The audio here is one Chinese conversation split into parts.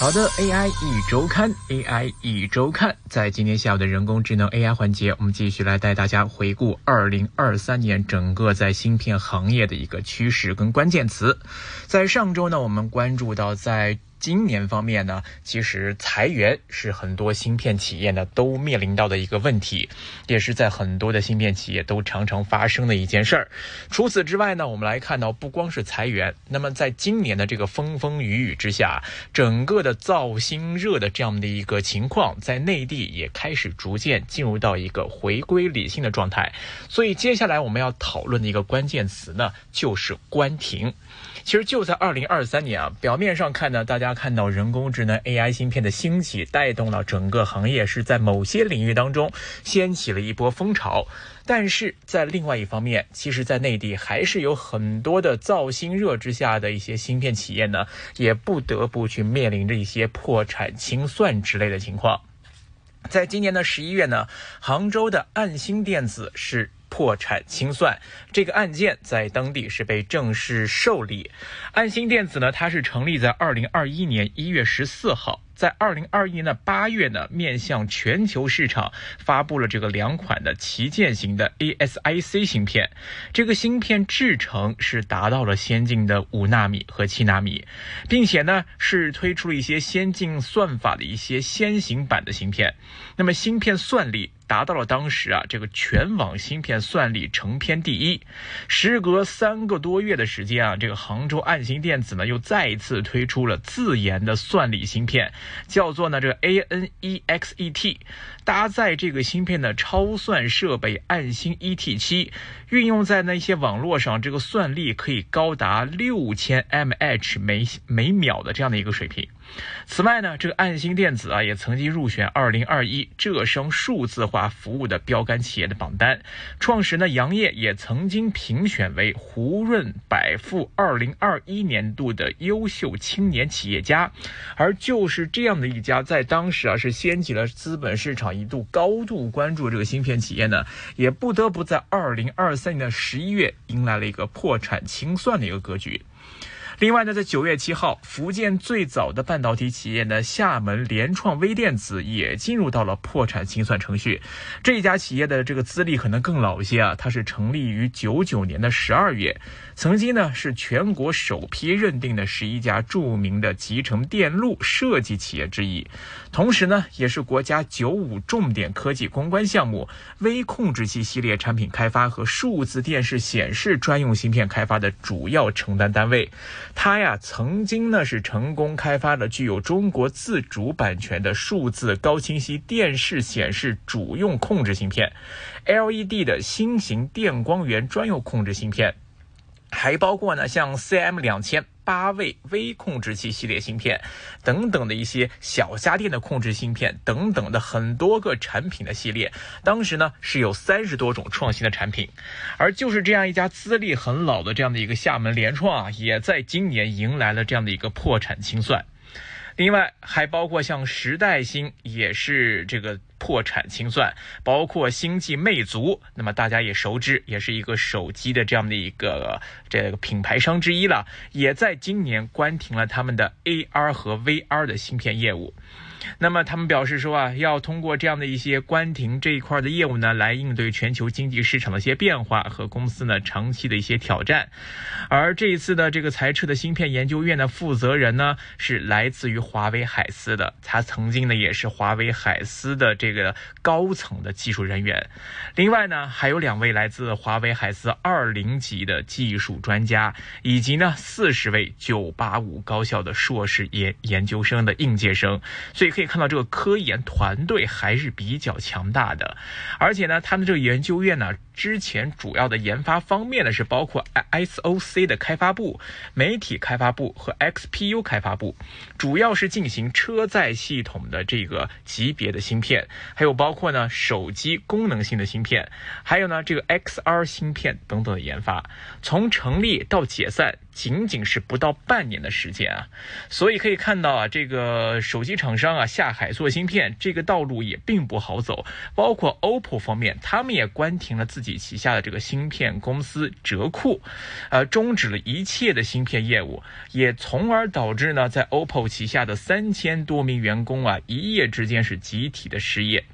好的，AI 一周刊，AI 一周刊，在今天下午的人工智能 AI 环节，我们继续来带大家回顾二零二三年整个在芯片行业的一个趋势跟关键词。在上周呢，我们关注到在。今年方面呢，其实裁员是很多芯片企业呢都面临到的一个问题，也是在很多的芯片企业都常常发生的一件事儿。除此之外呢，我们来看到不光是裁员，那么在今年的这个风风雨雨之下，整个的造芯热的这样的一个情况，在内地也开始逐渐进入到一个回归理性的状态。所以接下来我们要讨论的一个关键词呢，就是关停。其实就在二零二三年啊，表面上看呢，大家看到人工智能 AI 芯片的兴起，带动了整个行业是在某些领域当中掀起了一波风潮。但是在另外一方面，其实，在内地还是有很多的造芯热之下的一些芯片企业呢，也不得不去面临着一些破产清算之类的情况。在今年的十一月呢，杭州的岸星电子是。破产清算这个案件在当地是被正式受理。安心电子呢，它是成立在二零二一年一月十四号。在二零二一年的八月呢，面向全球市场发布了这个两款的旗舰型的 ASIC 芯片，这个芯片制程是达到了先进的五纳米和七纳米，并且呢是推出了一些先进算法的一些先行版的芯片，那么芯片算力达到了当时啊这个全网芯片算力成片第一。时隔三个多月的时间啊，这个杭州岸星电子呢又再一次推出了自研的算力芯片。叫做呢，这个 ANEXET，搭载这个芯片的超算设备暗星 ET7，运用在那些网络上，这个算力可以高达六千 mH 每每秒的这样的一个水平。此外呢，这个暗星电子啊，也曾经入选二零二一浙商数字化服务的标杆企业的榜单。创始人呢，杨业也曾经评选为胡润百富二零二一年度的优秀青年企业家。而就是这样的一家，在当时啊，是掀起了资本市场一度高度关注这个芯片企业呢，也不得不在二零二三年的十一月迎来了一个破产清算的一个格局。另外呢，在九月七号，福建最早的半导体企业呢，厦门联创微电子也进入到了破产清算程序。这家企业的这个资历可能更老一些啊，它是成立于九九年的十二月，曾经呢是全国首批认定的十一家著名的集成电路设计企业之一，同时呢，也是国家九五重点科技攻关项目微控制器系列产品开发和数字电视显示专用芯片开发的主要承担单位。它呀，曾经呢是成功开发了具有中国自主版权的数字高清晰电视显示主用控制芯片，LED 的新型电光源专用控制芯片，还包括呢像 CM 两千八位微控制器系列芯片等等的一些小家电的控制芯片等等的很多个产品的系列，当时呢是有三十多种创新的产品，而就是这样一家资历很老的这样的一个厦门联创啊，也在今年迎来了这样的一个破产清算。另外还包括像时代星也是这个破产清算，包括星际魅族，那么大家也熟知，也是一个手机的这样的一个这个品牌商之一了，也在今年关停了他们的 AR 和 VR 的芯片业务。那么他们表示说啊，要通过这样的一些关停这一块的业务呢，来应对全球经济市场的一些变化和公司呢长期的一些挑战。而这一次的这个裁撤的芯片研究院的负责人呢，是来自于华为海思的，他曾经呢也是华为海思的这个高层的技术人员。另外呢，还有两位来自华为海思二零级的技术专家，以及呢四十位九八五高校的硕士研研究生的应届生。所以。可以看到，这个科研团队还是比较强大的，而且呢，他们这个研究院呢，之前主要的研发方面呢，是包括 SOC 的开发部、媒体开发部和 XPU 开发部，主要是进行车载系统的这个级别的芯片，还有包括呢手机功能性的芯片，还有呢这个 XR 芯片等等的研发。从成立到解散。仅仅是不到半年的时间啊，所以可以看到啊，这个手机厂商啊下海做芯片，这个道路也并不好走。包括 OPPO 方面，他们也关停了自己旗下的这个芯片公司哲库，呃，终止了一切的芯片业务，也从而导致呢，在 OPPO 旗下的三千多名员工啊，一夜之间是集体的失业。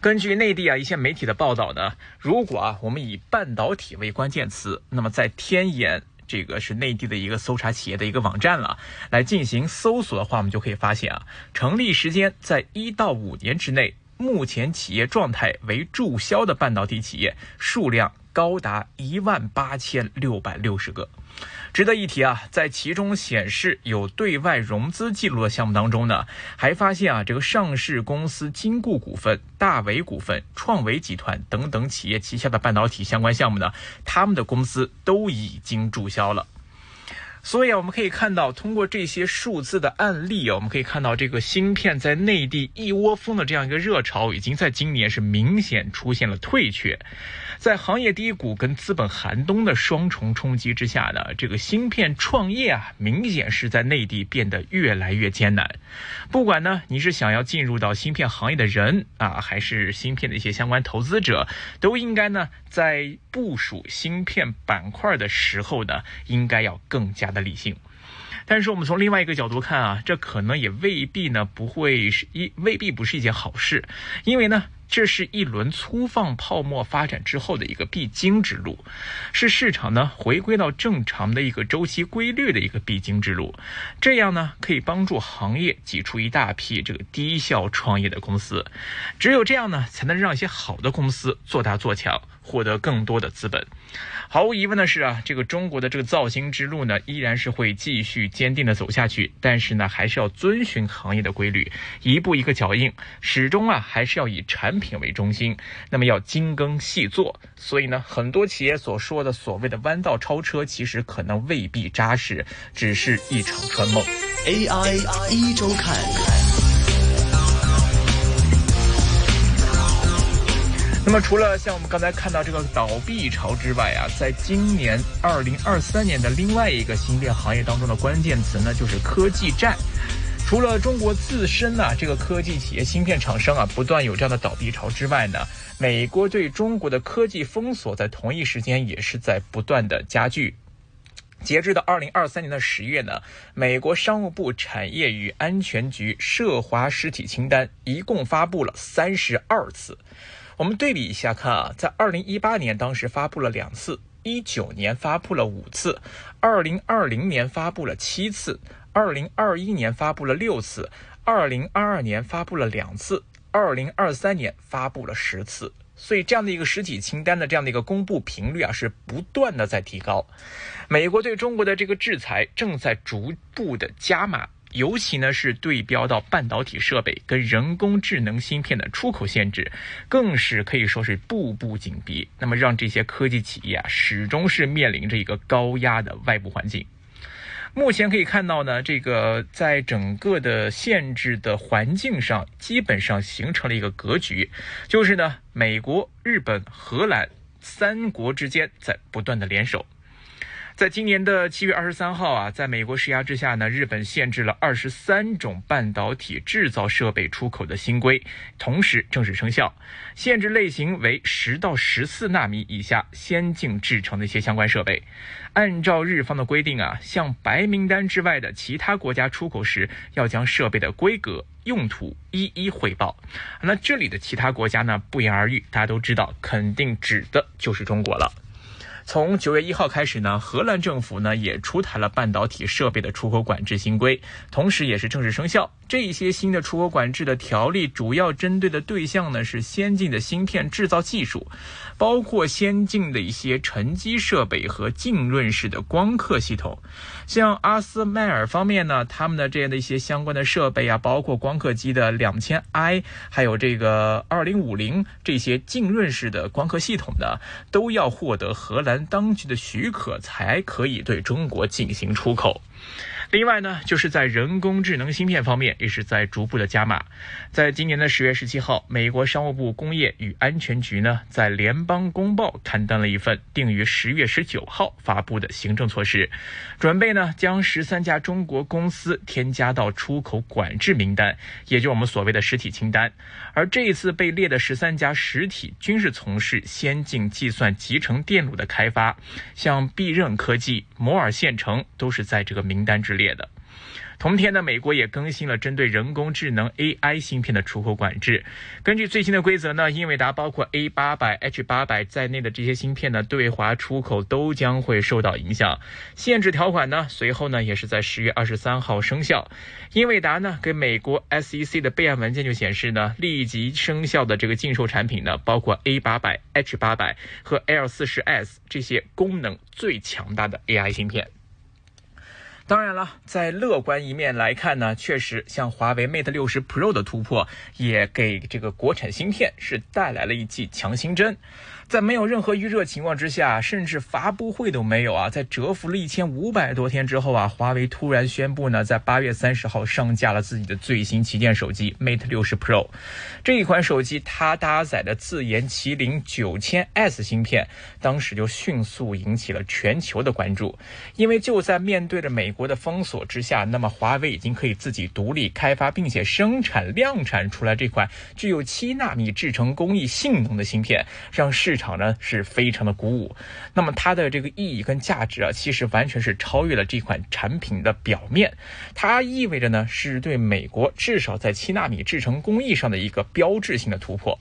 根据内地啊一些媒体的报道呢，如果啊我们以半导体为关键词，那么在天眼这个是内地的一个搜查企业的一个网站了，来进行搜索的话，我们就可以发现啊，成立时间在一到五年之内，目前企业状态为注销的半导体企业数量高达一万八千六百六十个。值得一提啊，在其中显示有对外融资记录的项目当中呢，还发现啊，这个上市公司金固股份、大伟股份、创维集团等等企业旗下的半导体相关项目呢，他们的公司都已经注销了。所以啊，我们可以看到，通过这些数字的案例啊，我们可以看到这个芯片在内地一窝蜂的这样一个热潮，已经在今年是明显出现了退却。在行业低谷跟资本寒冬的双重冲击之下呢，这个芯片创业啊，明显是在内地变得越来越艰难。不管呢，你是想要进入到芯片行业的人啊，还是芯片的一些相关投资者，都应该呢，在部署芯片板块的时候呢，应该要更加的理性。但是我们从另外一个角度看啊，这可能也未必呢，不会是一未必不是一件好事，因为呢。这是一轮粗放泡沫发展之后的一个必经之路，是市场呢回归到正常的一个周期规律的一个必经之路。这样呢可以帮助行业挤出一大批这个低效创业的公司。只有这样呢，才能让一些好的公司做大做强，获得更多的资本。毫无疑问的是啊，这个中国的这个造星之路呢，依然是会继续坚定的走下去。但是呢，还是要遵循行业的规律，一步一个脚印，始终啊，还是要以产品为中心。那么要精耕细作。所以呢，很多企业所说的所谓的弯道超车，其实可能未必扎实，只是一场春梦。AI 一周看。那么，除了像我们刚才看到这个倒闭潮之外啊，在今年二零二三年的另外一个芯片行业当中的关键词呢，就是科技战。除了中国自身呢，这个科技企业芯片厂商啊，不断有这样的倒闭潮之外呢，美国对中国的科技封锁在同一时间也是在不断的加剧。截至到二零二三年的十月呢，美国商务部产业与安全局涉华实体清单一共发布了三十二次。我们对比一下看啊，在二零一八年当时发布了两次，一九年发布了五次，二零二零年发布了七次，二零二一年发布了六次，二零二二年发布了两次，二零二三年发布了十次。所以这样的一个实体清单的这样的一个公布频率啊，是不断的在提高。美国对中国的这个制裁正在逐步的加码。尤其呢是对标到半导体设备跟人工智能芯片的出口限制，更是可以说是步步紧逼。那么让这些科技企业啊始终是面临着一个高压的外部环境。目前可以看到呢，这个在整个的限制的环境上，基本上形成了一个格局，就是呢美国、日本、荷兰三国之间在不断的联手。在今年的七月二十三号啊，在美国施压之下呢，日本限制了二十三种半导体制造设备出口的新规，同时正式生效。限制类型为十到十四纳米以下先进制成的一些相关设备。按照日方的规定啊，向白名单之外的其他国家出口时，要将设备的规格、用途一一汇报。那这里的其他国家呢，不言而喻，大家都知道，肯定指的就是中国了。从九月一号开始呢，荷兰政府呢也出台了半导体设备的出口管制新规，同时也是正式生效。这些新的出口管制的条例主要针对的对象呢是先进的芯片制造技术，包括先进的一些沉积设备和浸润式的光刻系统。像阿斯麦尔方面呢，他们的这样的一些相关的设备啊，包括光刻机的两千 I，还有这个二零五零这些浸润式的光刻系统的，都要获得荷兰当局的许可才可以对中国进行出口。另外呢，就是在人工智能芯片方面，也是在逐步的加码。在今年的十月十七号，美国商务部工业与安全局呢，在联邦公报刊登了一份定于十月十九号发布的行政措施，准备呢将十三家中国公司添加到出口管制名单，也就是我们所谓的实体清单。而这一次被列的十三家实体，均是从事先进计算集成电路的开发，像必任科技、摩尔县城都是在这个名单之列的。同天呢，美国也更新了针对人工智能 AI 芯片的出口管制。根据最新的规则呢，英伟达包括 A 八百、H 八百在内的这些芯片呢，对华出口都将会受到影响。限制条款呢，随后呢也是在十月二十三号生效。英伟达呢，给美国 SEC 的备案文件就显示呢，立即生效的这个禁售产品呢，包括 A 八百、H 八百和 L 四十 S 这些功能最强大的 AI 芯片。当然了，在乐观一面来看呢，确实像华为 Mate 六十 Pro 的突破，也给这个国产芯片是带来了一剂强心针。在没有任何预热情况之下，甚至发布会都没有啊，在蛰伏了一千五百多天之后啊，华为突然宣布呢，在八月三十号上架了自己的最新旗舰手机 Mate 六十 Pro。这一款手机它搭载的自研麒麟九千 S 芯片，当时就迅速引起了全球的关注，因为就在面对着美国国的封锁之下，那么华为已经可以自己独立开发并且生产量产出来这款具有七纳米制程工艺性能的芯片，让市场呢是非常的鼓舞。那么它的这个意义跟价值啊，其实完全是超越了这款产品的表面。它意味着呢，是对美国至少在七纳米制程工艺上的一个标志性的突破。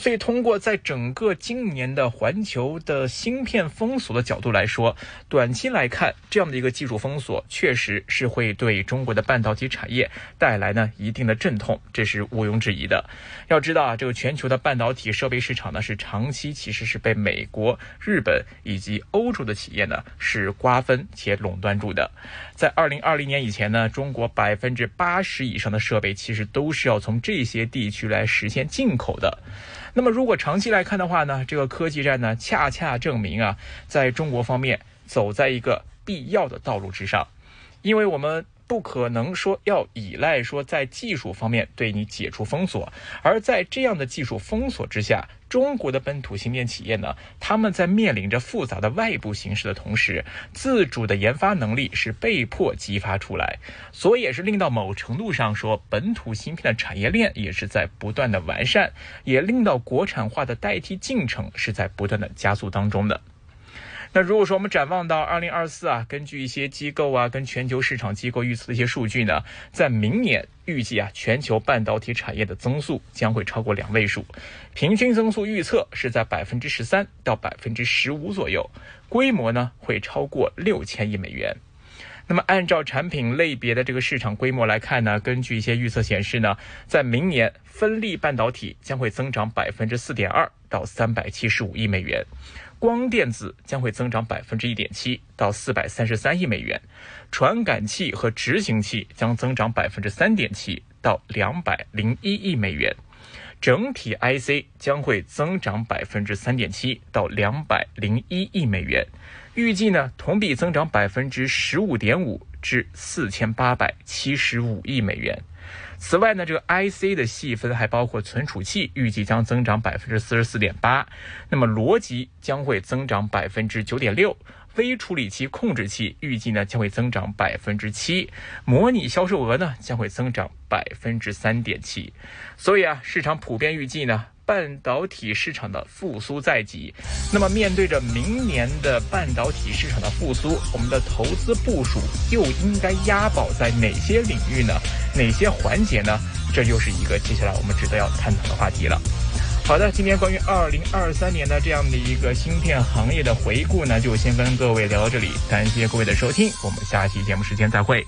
所以，通过在整个今年的环球的芯片封锁的角度来说，短期来看，这样的一个技术封锁确实是会对中国的半导体产业带来呢一定的阵痛，这是毋庸置疑的。要知道啊，这个全球的半导体设备市场呢是长期其实是被美国、日本以及欧洲的企业呢是瓜分且垄断住的。在二零二零年以前呢，中国百分之八十以上的设备其实都是要从这些地区来实现进口的。那么，如果长期来看的话呢，这个科技战呢，恰恰证明啊，在中国方面走在一个必要的道路之上，因为我们。不可能说要依赖说在技术方面对你解除封锁，而在这样的技术封锁之下，中国的本土芯片企业呢，他们在面临着复杂的外部形势的同时，自主的研发能力是被迫激发出来，所以也是令到某程度上说，本土芯片的产业链也是在不断的完善，也令到国产化的代替进程是在不断的加速当中的。那如果说我们展望到二零二四啊，根据一些机构啊跟全球市场机构预测的一些数据呢，在明年预计啊，全球半导体产业的增速将会超过两位数，平均增速预测是在百分之十三到百分之十五左右，规模呢会超过六千亿美元。那么按照产品类别的这个市场规模来看呢，根据一些预测显示呢，在明年分立半导体将会增长百分之四点二到三百七十五亿美元。光电子将会增长百分之一点七到四百三十三亿美元，传感器和执行器将增长百分之三点七到两百零一亿美元，整体 IC 将会增长百分之三点七到两百零一亿美元，预计呢同比增长百分之十五点五至四千八百七十五亿美元。此外呢，这个 IC 的细分还包括存储器，预计将增长百分之四十四点八，那么逻辑将会增长百分之九点六，微处理器控制器预计呢将会增长百分之七，模拟销售额呢将会增长百分之三点七，所以啊，市场普遍预计呢。半导体市场的复苏在即，那么面对着明年的半导体市场的复苏，我们的投资部署又应该押宝在哪些领域呢？哪些环节呢？这就是一个接下来我们值得要探讨的话题了。好的，今天关于二零二三年的这样的一个芯片行业的回顾呢，就先跟各位聊到这里，感谢各位的收听，我们下期节目时间再会。